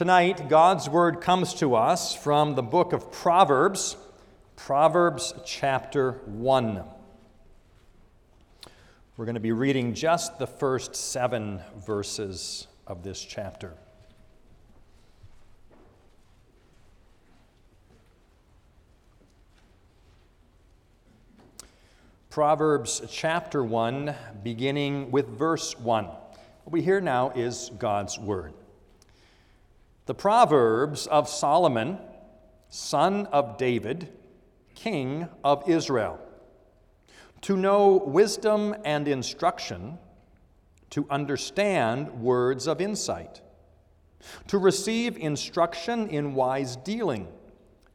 Tonight, God's word comes to us from the book of Proverbs, Proverbs chapter 1. We're going to be reading just the first seven verses of this chapter. Proverbs chapter 1, beginning with verse 1. What we hear now is God's word. The Proverbs of Solomon, son of David, king of Israel. To know wisdom and instruction, to understand words of insight, to receive instruction in wise dealing,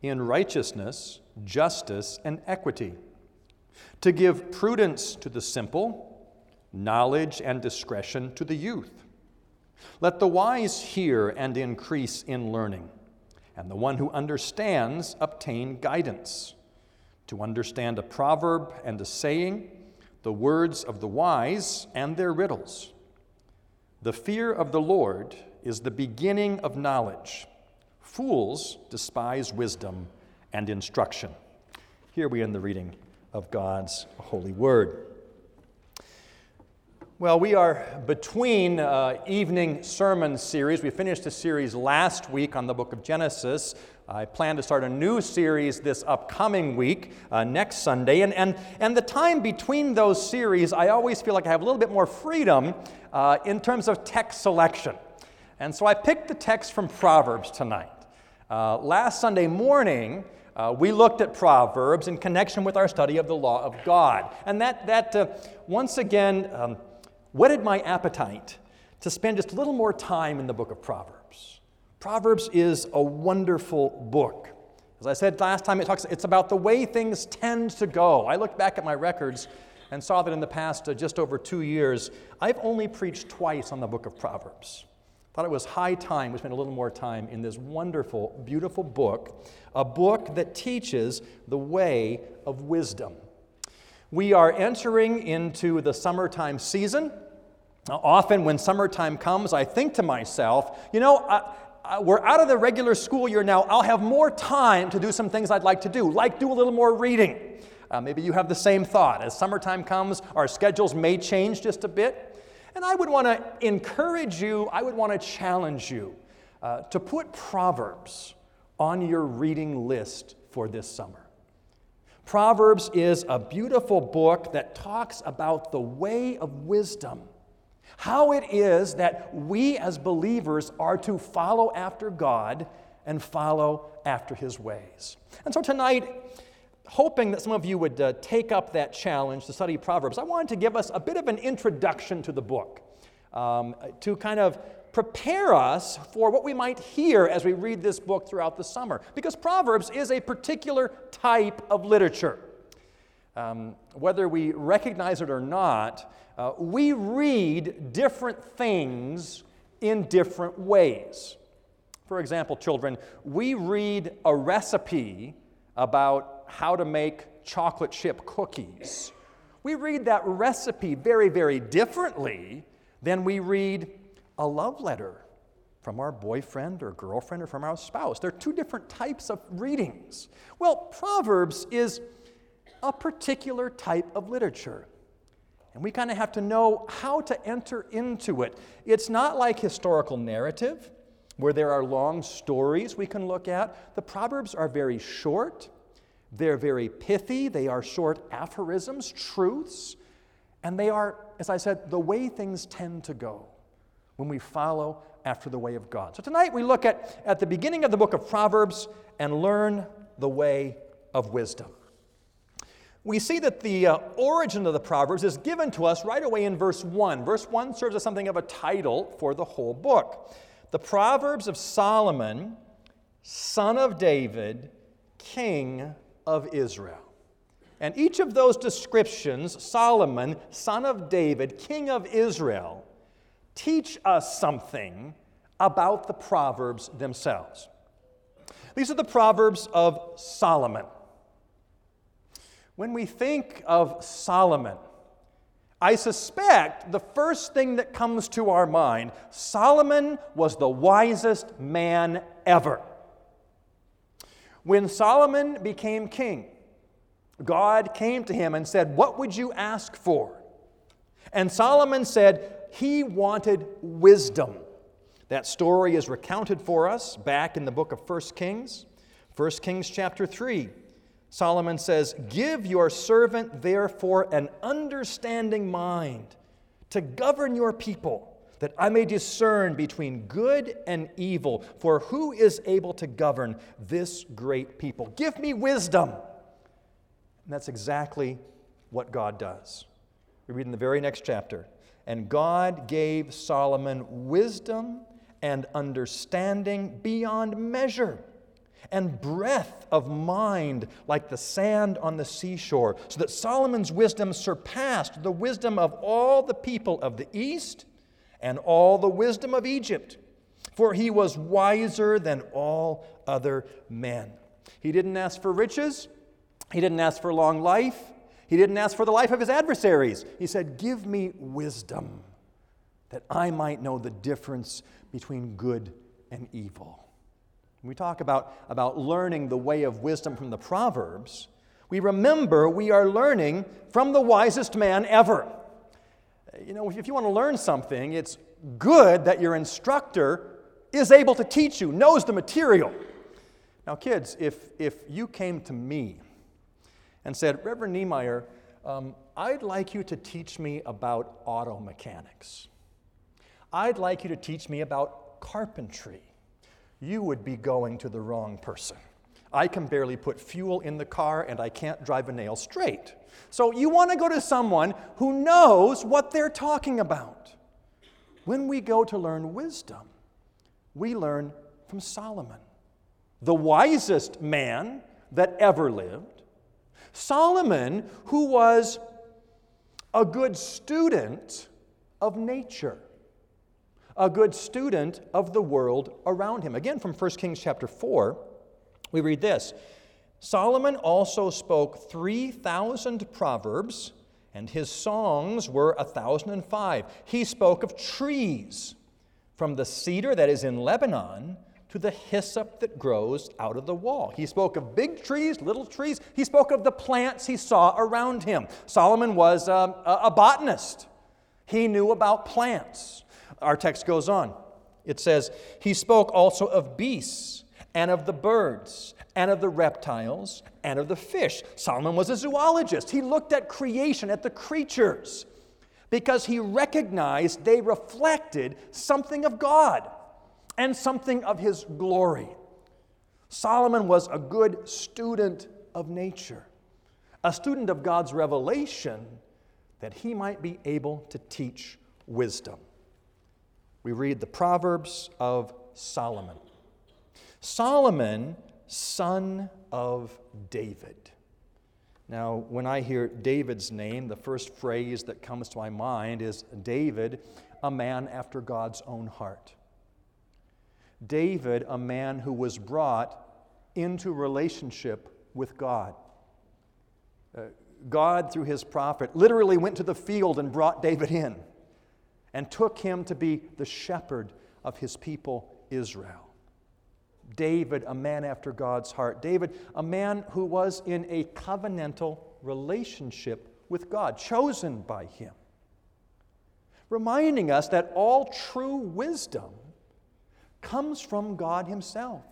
in righteousness, justice, and equity, to give prudence to the simple, knowledge and discretion to the youth let the wise hear and increase in learning, and the one who understands obtain guidance. To understand a proverb and a saying, the words of the wise and their riddles. The fear of the Lord is the beginning of knowledge. Fools despise wisdom and instruction. Here we end the reading of God's holy word. Well, we are between uh, evening sermon series. We finished a series last week on the book of Genesis. I plan to start a new series this upcoming week, uh, next Sunday. And, and, and the time between those series, I always feel like I have a little bit more freedom uh, in terms of text selection. And so I picked the text from Proverbs tonight. Uh, last Sunday morning, uh, we looked at Proverbs in connection with our study of the law of God. And that, that uh, once again, um, whetted my appetite to spend just a little more time in the book of Proverbs. Proverbs is a wonderful book. As I said last time, it talks, it's about the way things tend to go. I looked back at my records and saw that in the past uh, just over two years, I've only preached twice on the book of Proverbs. Thought it was high time we spent a little more time in this wonderful, beautiful book, a book that teaches the way of wisdom. We are entering into the summertime season. Often, when summertime comes, I think to myself, you know, uh, uh, we're out of the regular school year now. I'll have more time to do some things I'd like to do, like do a little more reading. Uh, maybe you have the same thought. As summertime comes, our schedules may change just a bit. And I would want to encourage you, I would want to challenge you uh, to put Proverbs on your reading list for this summer. Proverbs is a beautiful book that talks about the way of wisdom how it is that we as believers are to follow after God and follow after his ways. And so tonight, hoping that some of you would uh, take up that challenge to study Proverbs, I wanted to give us a bit of an introduction to the book um, to kind of prepare us for what we might hear as we read this book throughout the summer. Because Proverbs is a particular type of literature. Um, whether we recognize it or not, uh, we read different things in different ways. For example, children, we read a recipe about how to make chocolate chip cookies. We read that recipe very, very differently than we read a love letter from our boyfriend or girlfriend or from our spouse. They're two different types of readings. Well, Proverbs is a particular type of literature. And we kind of have to know how to enter into it. It's not like historical narrative, where there are long stories we can look at. The Proverbs are very short, they're very pithy, they are short aphorisms, truths, and they are, as I said, the way things tend to go when we follow after the way of God. So tonight we look at, at the beginning of the book of Proverbs and learn the way of wisdom we see that the uh, origin of the Proverbs is given to us right away in verse 1. Verse 1 serves as something of a title for the whole book. The Proverbs of Solomon, son of David, king of Israel. And each of those descriptions, Solomon, son of David, king of Israel, teach us something about the Proverbs themselves. These are the Proverbs of Solomon. When we think of Solomon, I suspect the first thing that comes to our mind Solomon was the wisest man ever. When Solomon became king, God came to him and said, What would you ask for? And Solomon said he wanted wisdom. That story is recounted for us back in the book of 1 Kings. 1 Kings chapter 3. Solomon says, Give your servant therefore an understanding mind to govern your people, that I may discern between good and evil. For who is able to govern this great people? Give me wisdom. And that's exactly what God does. We read in the very next chapter. And God gave Solomon wisdom and understanding beyond measure, and breadth of mind like the sand on the seashore, so that Solomon's wisdom surpassed the wisdom of all the people of the East and all the wisdom of Egypt. For he was wiser than all other men. He didn't ask for riches, he didn't ask for long life. He didn't ask for the life of his adversaries. He said, Give me wisdom that I might know the difference between good and evil. When we talk about, about learning the way of wisdom from the Proverbs, we remember we are learning from the wisest man ever. You know, if you want to learn something, it's good that your instructor is able to teach you, knows the material. Now, kids, if, if you came to me and said, Reverend Niemeyer, um, I'd like you to teach me about auto mechanics. I'd like you to teach me about carpentry. You would be going to the wrong person. I can barely put fuel in the car and I can't drive a nail straight. So you want to go to someone who knows what they're talking about. When we go to learn wisdom, we learn from Solomon, the wisest man that ever lived Solomon, who was a good student of nature, a good student of the world around him. Again, from 1 Kings chapter 4, we read this Solomon also spoke 3,000 proverbs, and his songs were 1,005. He spoke of trees, from the cedar that is in Lebanon to the hyssop that grows out of the wall. He spoke of big trees, little trees. He spoke of the plants he saw around him. Solomon was um, a, a botanist, he knew about plants. Our text goes on. It says, He spoke also of beasts and of the birds and of the reptiles and of the fish. Solomon was a zoologist. He looked at creation, at the creatures, because he recognized they reflected something of God and something of his glory. Solomon was a good student of nature, a student of God's revelation that he might be able to teach wisdom. We read the Proverbs of Solomon. Solomon, son of David. Now, when I hear David's name, the first phrase that comes to my mind is David, a man after God's own heart. David, a man who was brought into relationship with God. Uh, God, through his prophet, literally went to the field and brought David in and took him to be the shepherd of his people, Israel. David, a man after God's heart. David, a man who was in a covenantal relationship with God, chosen by him. Reminding us that all true wisdom comes from God Himself.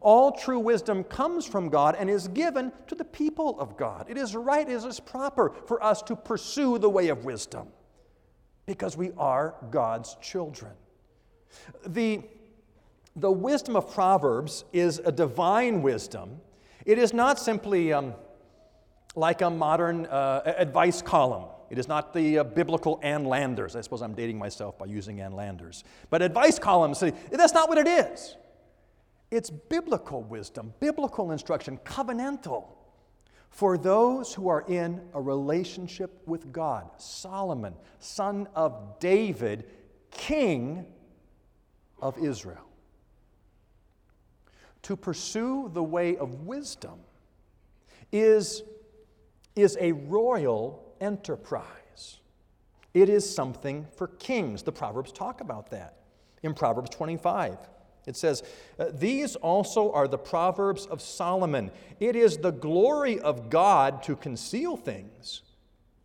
All true wisdom comes from God and is given to the people of God. It is right, it is proper for us to pursue the way of wisdom because we are God's children. The, the wisdom of Proverbs is a divine wisdom. It is not simply um, like a modern uh, advice column it is not the uh, biblical Ann Landers. I suppose I'm dating myself by using Ann Landers. But advice columns that's not what it is. It's biblical wisdom, biblical instruction, covenantal for those who are in a relationship with God. Solomon, son of David, king of Israel. To pursue the way of wisdom is, is a royal enterprise. It is something for kings. The Proverbs talk about that. In Proverbs 25, it says, uh, These also are the Proverbs of Solomon. It is the glory of God to conceal things,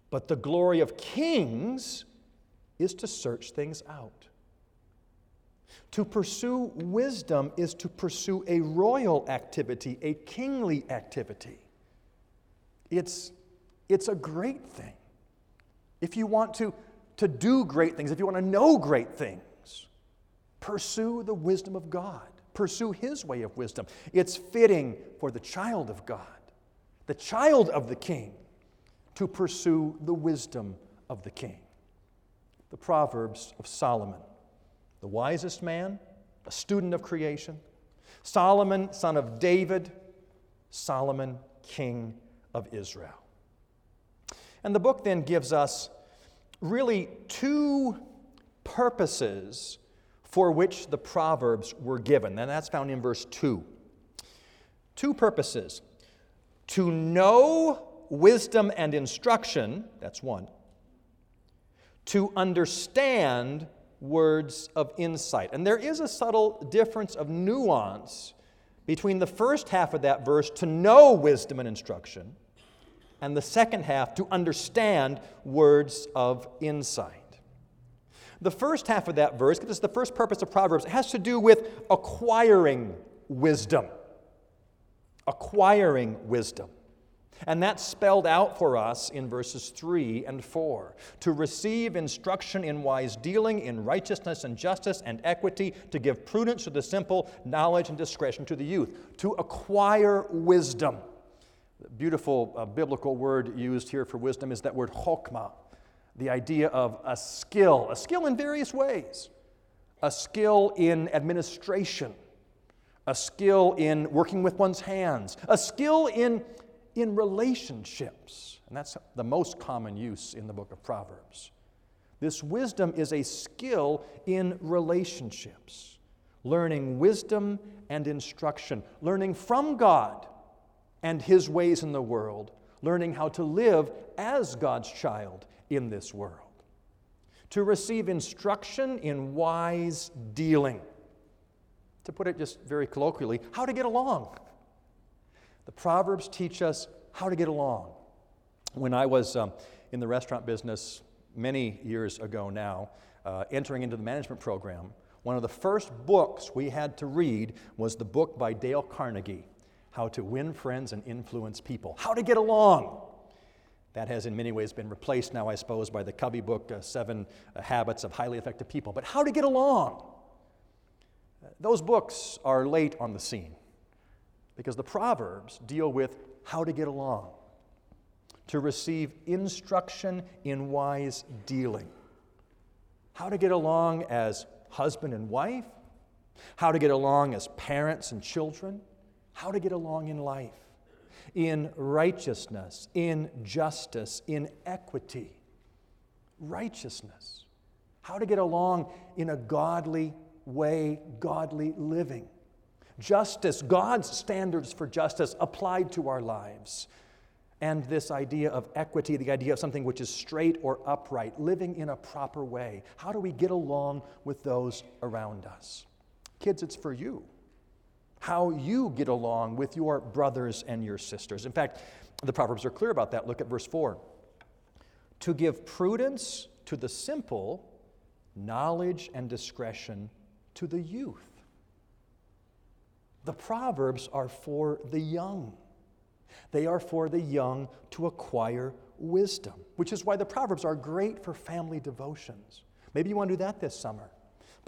but the glory of kings is to search things out. To pursue wisdom is to pursue a royal activity, a kingly activity. It's, it's a great thing. If you want to, to do great things, if you want to know great things, pursue the wisdom of God. Pursue His way of wisdom. It's fitting for the child of God, the child of the king, to pursue the wisdom of the king. The Proverbs of Solomon, the wisest man, a student of creation. Solomon, son of David, Solomon, king of Israel. And the book then gives us really two purposes for which the Proverbs were given. And that's found in verse 2. Two purposes to know wisdom and instruction, that's one, to understand words of insight. And there is a subtle difference of nuance between the first half of that verse, to know wisdom and instruction, and the second half, to understand words of insight. The first half of that verse, because it's the first purpose of Proverbs, it has to do with acquiring wisdom. Acquiring wisdom. And that's spelled out for us in verses 3 and 4. To receive instruction in wise dealing, in righteousness and justice and equity, to give prudence to the simple, knowledge and discretion to the youth. To acquire wisdom. The beautiful uh, biblical word used here for wisdom is that word chokmah the idea of a skill, a skill in various ways, a skill in administration, a skill in working with one's hands, a skill in, in relationships. And that's the most common use in the book of Proverbs. This wisdom is a skill in relationships, learning wisdom and instruction, learning from God and His ways in the world, learning how to live as God's child in this world. To receive instruction in wise dealing. To put it just very colloquially, how to get along. The Proverbs teach us how to get along. When I was um, in the restaurant business many years ago now, uh, entering into the management program, one of the first books we had to read was the book by Dale Carnegie, How to Win Friends and Influence People. How to Get Along. That has in many ways been replaced now, I suppose, by the Covey book, uh, Seven uh, Habits of Highly Effective People. But how to get along? Those books are late on the scene because the Proverbs deal with how to get along, to receive instruction in wise dealing, how to get along as husband and wife, how to get along as parents and children, how to get along in life in righteousness, in justice, in equity. Righteousness. How to get along in a godly way, godly living. Justice, God's standards for justice applied to our lives. And this idea of equity, the idea of something which is straight or upright, living in a proper way. How do we get along with those around us? Kids, it's for you how you get along with your brothers and your sisters. In fact, the Proverbs are clear about that. Look at verse 4. To give prudence to the simple, knowledge and discretion to the youth. The Proverbs are for the young. They are for the young to acquire wisdom, which is why the Proverbs are great for family devotions. Maybe you want to do that this summer.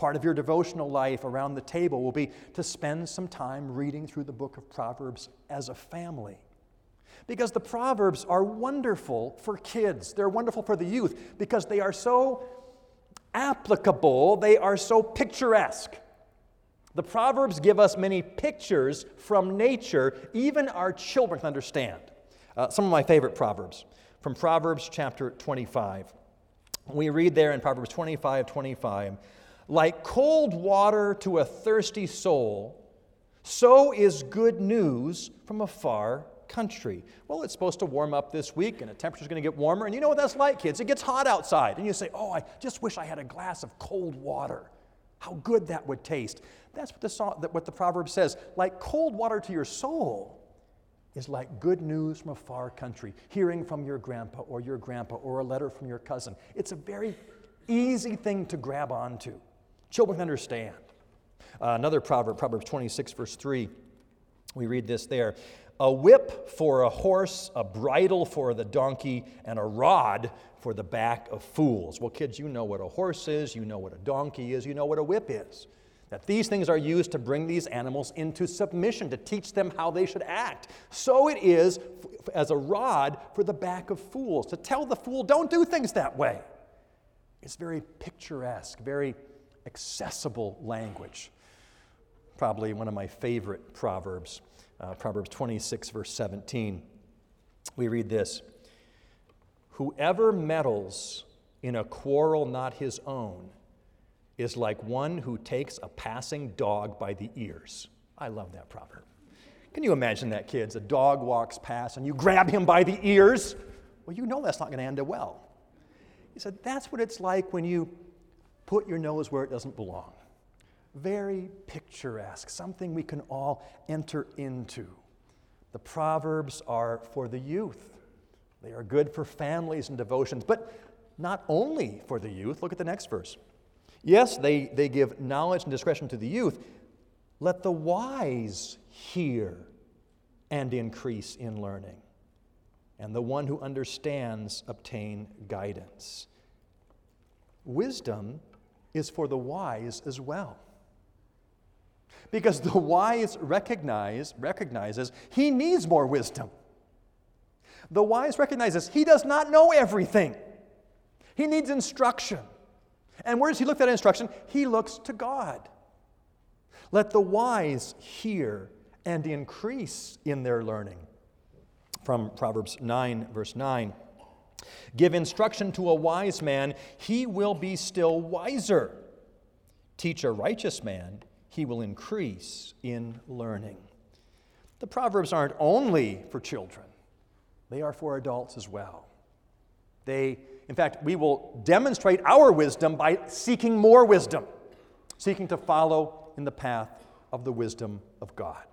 Part of your devotional life around the table will be to spend some time reading through the book of Proverbs as a family. Because the Proverbs are wonderful for kids, they're wonderful for the youth because they are so applicable, they are so picturesque. The Proverbs give us many pictures from nature, even our children can understand. Uh, some of my favorite Proverbs from Proverbs chapter 25. We read there in Proverbs 25 25 like cold water to a thirsty soul, so is good news from a far country. Well, it's supposed to warm up this week and the temperature's going to get warmer. And you know what that's like, kids? It gets hot outside. And you say, Oh, I just wish I had a glass of cold water. How good that would taste. That's what the, song, what the proverb says. Like cold water to your soul is like good news from a far country, hearing from your grandpa or your grandpa or a letter from your cousin. It's a very easy thing to grab onto. Children understand. Uh, another proverb, Proverbs 26, verse 3, we read this there A whip for a horse, a bridle for the donkey, and a rod for the back of fools. Well, kids, you know what a horse is, you know what a donkey is, you know what a whip is. That these things are used to bring these animals into submission, to teach them how they should act. So it is as a rod for the back of fools, to tell the fool, don't do things that way. It's very picturesque, very accessible language. Probably one of my favorite proverbs, uh, Proverbs 26, verse 17. We read this Whoever meddles in a quarrel not his own is like one who takes a passing dog by the ears. I love that proverb. Can you imagine that, kids? A dog walks past and you grab him by the ears. Well, you know that's not going to end well. He said, That's what it's like when you put your nose where it doesn't belong. Very picturesque, something we can all enter into. The Proverbs are for the youth, they are good for families and devotions, but not only for the youth. Look at the next verse. Yes, they, they give knowledge and discretion to the youth. Let the wise hear and increase in learning, and the one who understands obtain guidance. Wisdom is for the wise as well. Because the wise recognize, recognizes he needs more wisdom. The wise recognizes he does not know everything. He needs instruction. And where does he look for that instruction? He looks to God. Let the wise hear and increase in their learning. From Proverbs 9, verse 9. Give instruction to a wise man, he will be still wiser. Teach a righteous man, he will increase in learning. The Proverbs aren't only for children, they are for adults as well. They, in fact, we will demonstrate our wisdom by seeking more wisdom, seeking to follow in the path of the wisdom of God.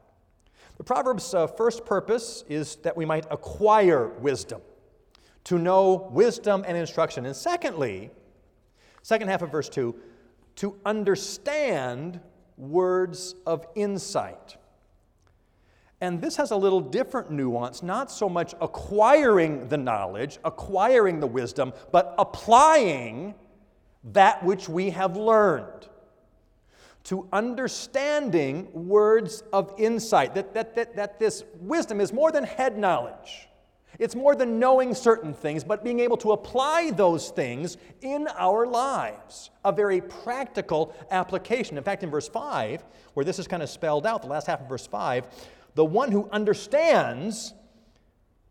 The Proverbs' uh, first purpose is that we might acquire wisdom, to know wisdom and instruction. And secondly, second half of verse 2, to understand words of insight. And this has a little different nuance, not so much acquiring the knowledge, acquiring the wisdom, but applying that which we have learned. To understanding words of insight, that, that, that, that this wisdom is more than head knowledge. It's more than knowing certain things, but being able to apply those things in our lives. A very practical application. In fact, in verse 5, where this is kind of spelled out, the last half of verse 5, the one who understands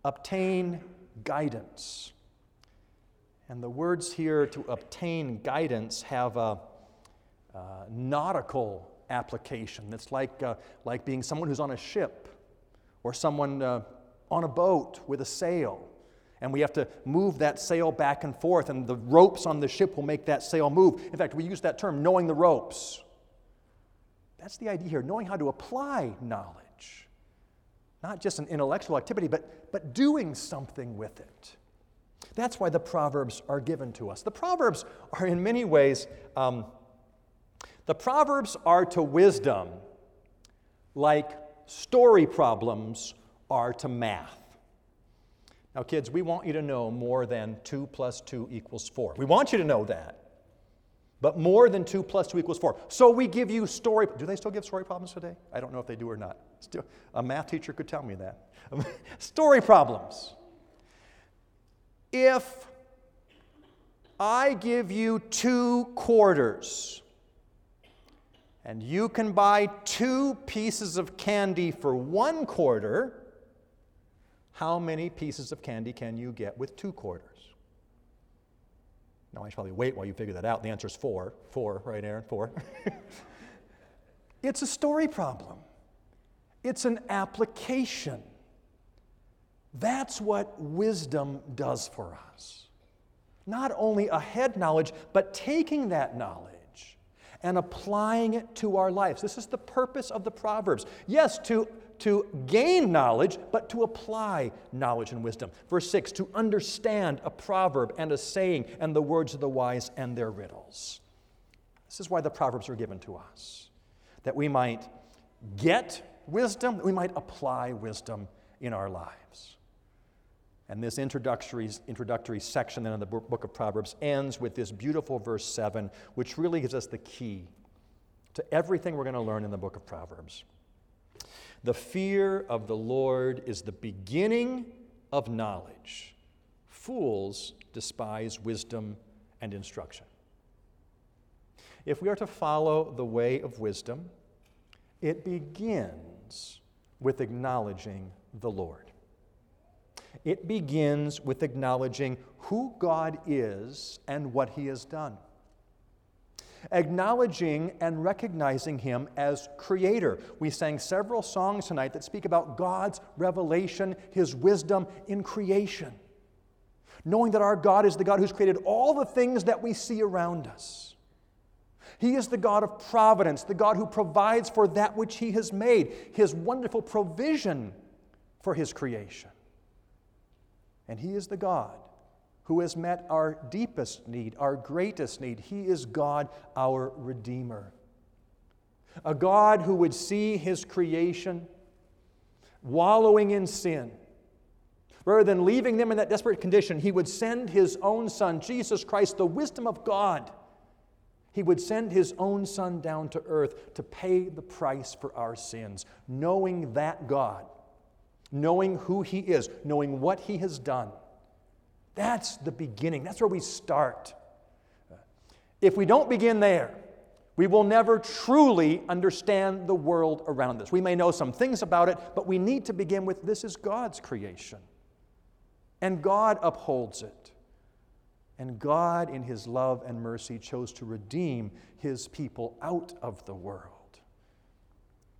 obtain guidance. And the words here to obtain guidance have a, a nautical application. It's like, uh, like being someone who's on a ship or someone uh, on a boat with a sail. And we have to move that sail back and forth, and the ropes on the ship will make that sail move. In fact, we use that term, knowing the ropes. That's the idea here, knowing how to apply knowledge not just an intellectual activity, but, but doing something with it. That's why the Proverbs are given to us. The Proverbs are, in many ways, um, the Proverbs are to wisdom like story problems are to math. Now, kids, we want you to know more than 2 plus 2 equals 4. We want you to know that. But more than 2 plus 2 equals 4. So we give you story. Do they still give story problems today? I don't know if they do or not. Still, a math teacher could tell me that. story problems. If I give you two quarters and you can buy two pieces of candy for one quarter, how many pieces of candy can you get with two quarters? Now, I should probably wait while you figure that out. The answer is four. Four, right, Aaron? Four. it's a story problem, it's an application. That's what wisdom does for us. Not only a head knowledge, but taking that knowledge and applying it to our lives. This is the purpose of the Proverbs. Yes, to, to gain knowledge, but to apply knowledge and wisdom. Verse 6 to understand a proverb and a saying and the words of the wise and their riddles. This is why the Proverbs are given to us, that we might get wisdom, that we might apply wisdom in our lives. And this introductory, introductory section then in the book of Proverbs ends with this beautiful verse 7, which really gives us the key to everything we're going to learn in the book of Proverbs. The fear of the Lord is the beginning of knowledge. Fools despise wisdom and instruction. If we are to follow the way of wisdom, it begins with acknowledging the Lord. It begins with acknowledging who God is and what He has done. Acknowledging and recognizing Him as Creator. We sang several songs tonight that speak about God's revelation, His wisdom in creation. Knowing that our God is the God who's created all the things that we see around us. He is the God of providence, the God who provides for that which He has made, His wonderful provision for His creation. And He is the God who has met our deepest need, our greatest need. He is God, our Redeemer. A God who would see His creation wallowing in sin. Rather than leaving them in that desperate condition, He would send His own Son, Jesus Christ, the wisdom of God. He would send His own Son down to earth to pay the price for our sins, knowing that God knowing who He is, knowing what He has done. That's the beginning. That's where we start. If we don't begin there, we will never truly understand the world around us. We may know some things about it, but we need to begin with this is God's creation. And God upholds it. And God, in His love and mercy, chose to redeem His people out of the world.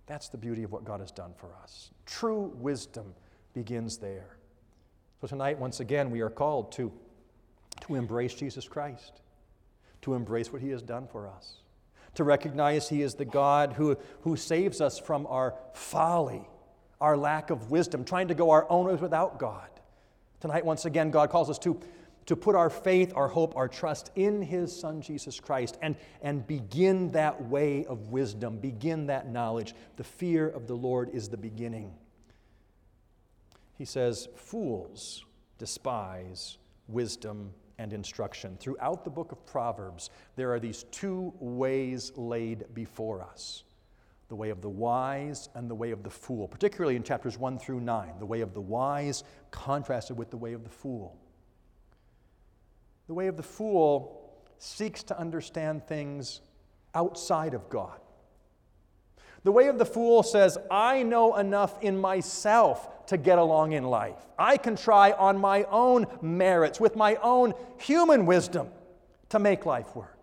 That's the beauty of what God has done for us. True wisdom begins there. So tonight, once again, we are called to, to embrace Jesus Christ, to embrace what He has done for us, to recognize He is the God who, who saves us from our folly, our lack of wisdom, trying to go our own ways without God. Tonight, once again, God calls us to to put our faith, our hope, our trust in His Son, Jesus Christ, and, and begin that way of wisdom, begin that knowledge. The fear of the Lord is the beginning. He says, Fools despise wisdom and instruction. Throughout the book of Proverbs, there are these two ways laid before us the way of the wise and the way of the fool, particularly in chapters 1 through 9. The way of the wise contrasted with the way of the fool. The way of the fool seeks to understand things outside of God. The way of the fool says, I know enough in myself to get along in life. I can try on my own merits, with my own human wisdom, to make life work.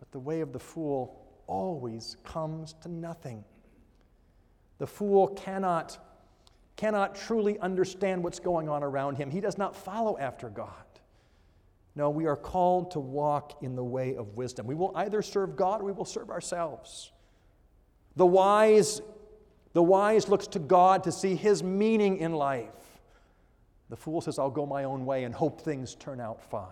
But the way of the fool always comes to nothing. The fool cannot, cannot truly understand what's going on around him. He does not follow after God. No, we are called to walk in the way of wisdom. We will either serve God or we will serve ourselves. The wise, the wise looks to God to see his meaning in life. The fool says, I'll go my own way and hope things turn out fine.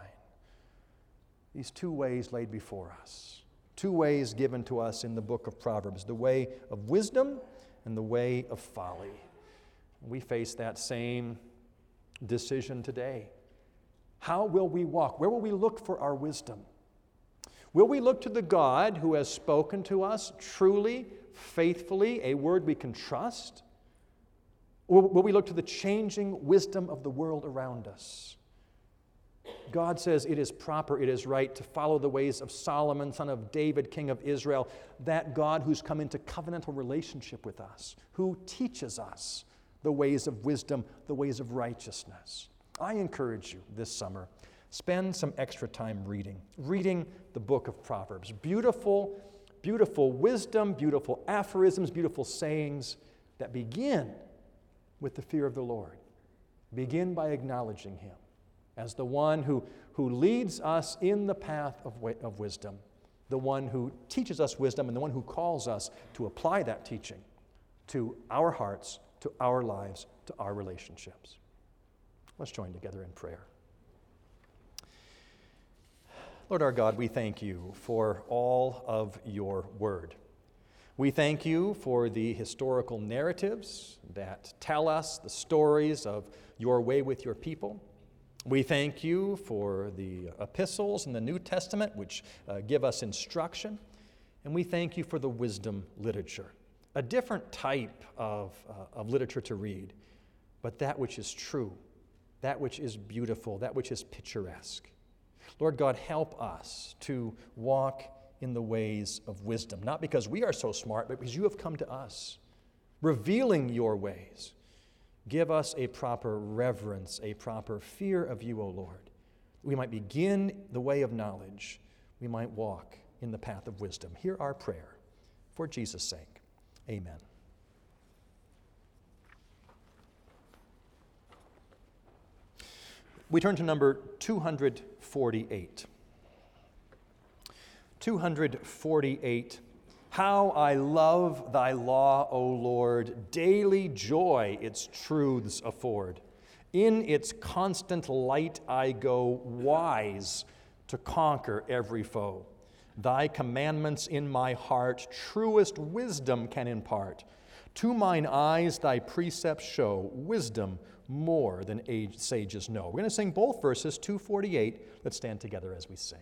These two ways laid before us, two ways given to us in the book of Proverbs the way of wisdom and the way of folly. We face that same decision today. How will we walk? Where will we look for our wisdom? Will we look to the God who has spoken to us truly, faithfully, a word we can trust? Or will we look to the changing wisdom of the world around us? God says it is proper, it is right to follow the ways of Solomon, son of David, king of Israel, that God who's come into covenantal relationship with us, who teaches us the ways of wisdom, the ways of righteousness. I encourage you this summer, spend some extra time reading, reading the book of Proverbs. Beautiful, beautiful wisdom, beautiful aphorisms, beautiful sayings that begin with the fear of the Lord. Begin by acknowledging Him as the one who, who leads us in the path of, of wisdom, the one who teaches us wisdom, and the one who calls us to apply that teaching to our hearts, to our lives, to our relationships. Let's join together in prayer. Lord our God, we thank you for all of your word. We thank you for the historical narratives that tell us the stories of your way with your people. We thank you for the epistles in the New Testament, which uh, give us instruction. And we thank you for the wisdom literature, a different type of, uh, of literature to read, but that which is true, that which is beautiful, that which is picturesque. Lord God, help us to walk in the ways of wisdom, not because we are so smart, but because you have come to us, revealing your ways. Give us a proper reverence, a proper fear of you, O Lord. We might begin the way of knowledge, we might walk in the path of wisdom. Hear our prayer. For Jesus' sake, amen. We turn to number 248. 248. How I love thy law, O Lord. Daily joy its truths afford. In its constant light I go, wise to conquer every foe. Thy commandments in my heart truest wisdom can impart. To mine eyes thy precepts show wisdom more than age, sages know. We're going to sing both verses, 248. Let's stand together as we sing.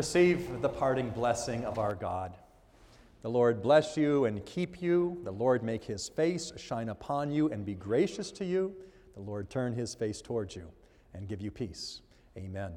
Receive the parting blessing of our God. The Lord bless you and keep you. The Lord make his face shine upon you and be gracious to you. The Lord turn his face towards you and give you peace. Amen.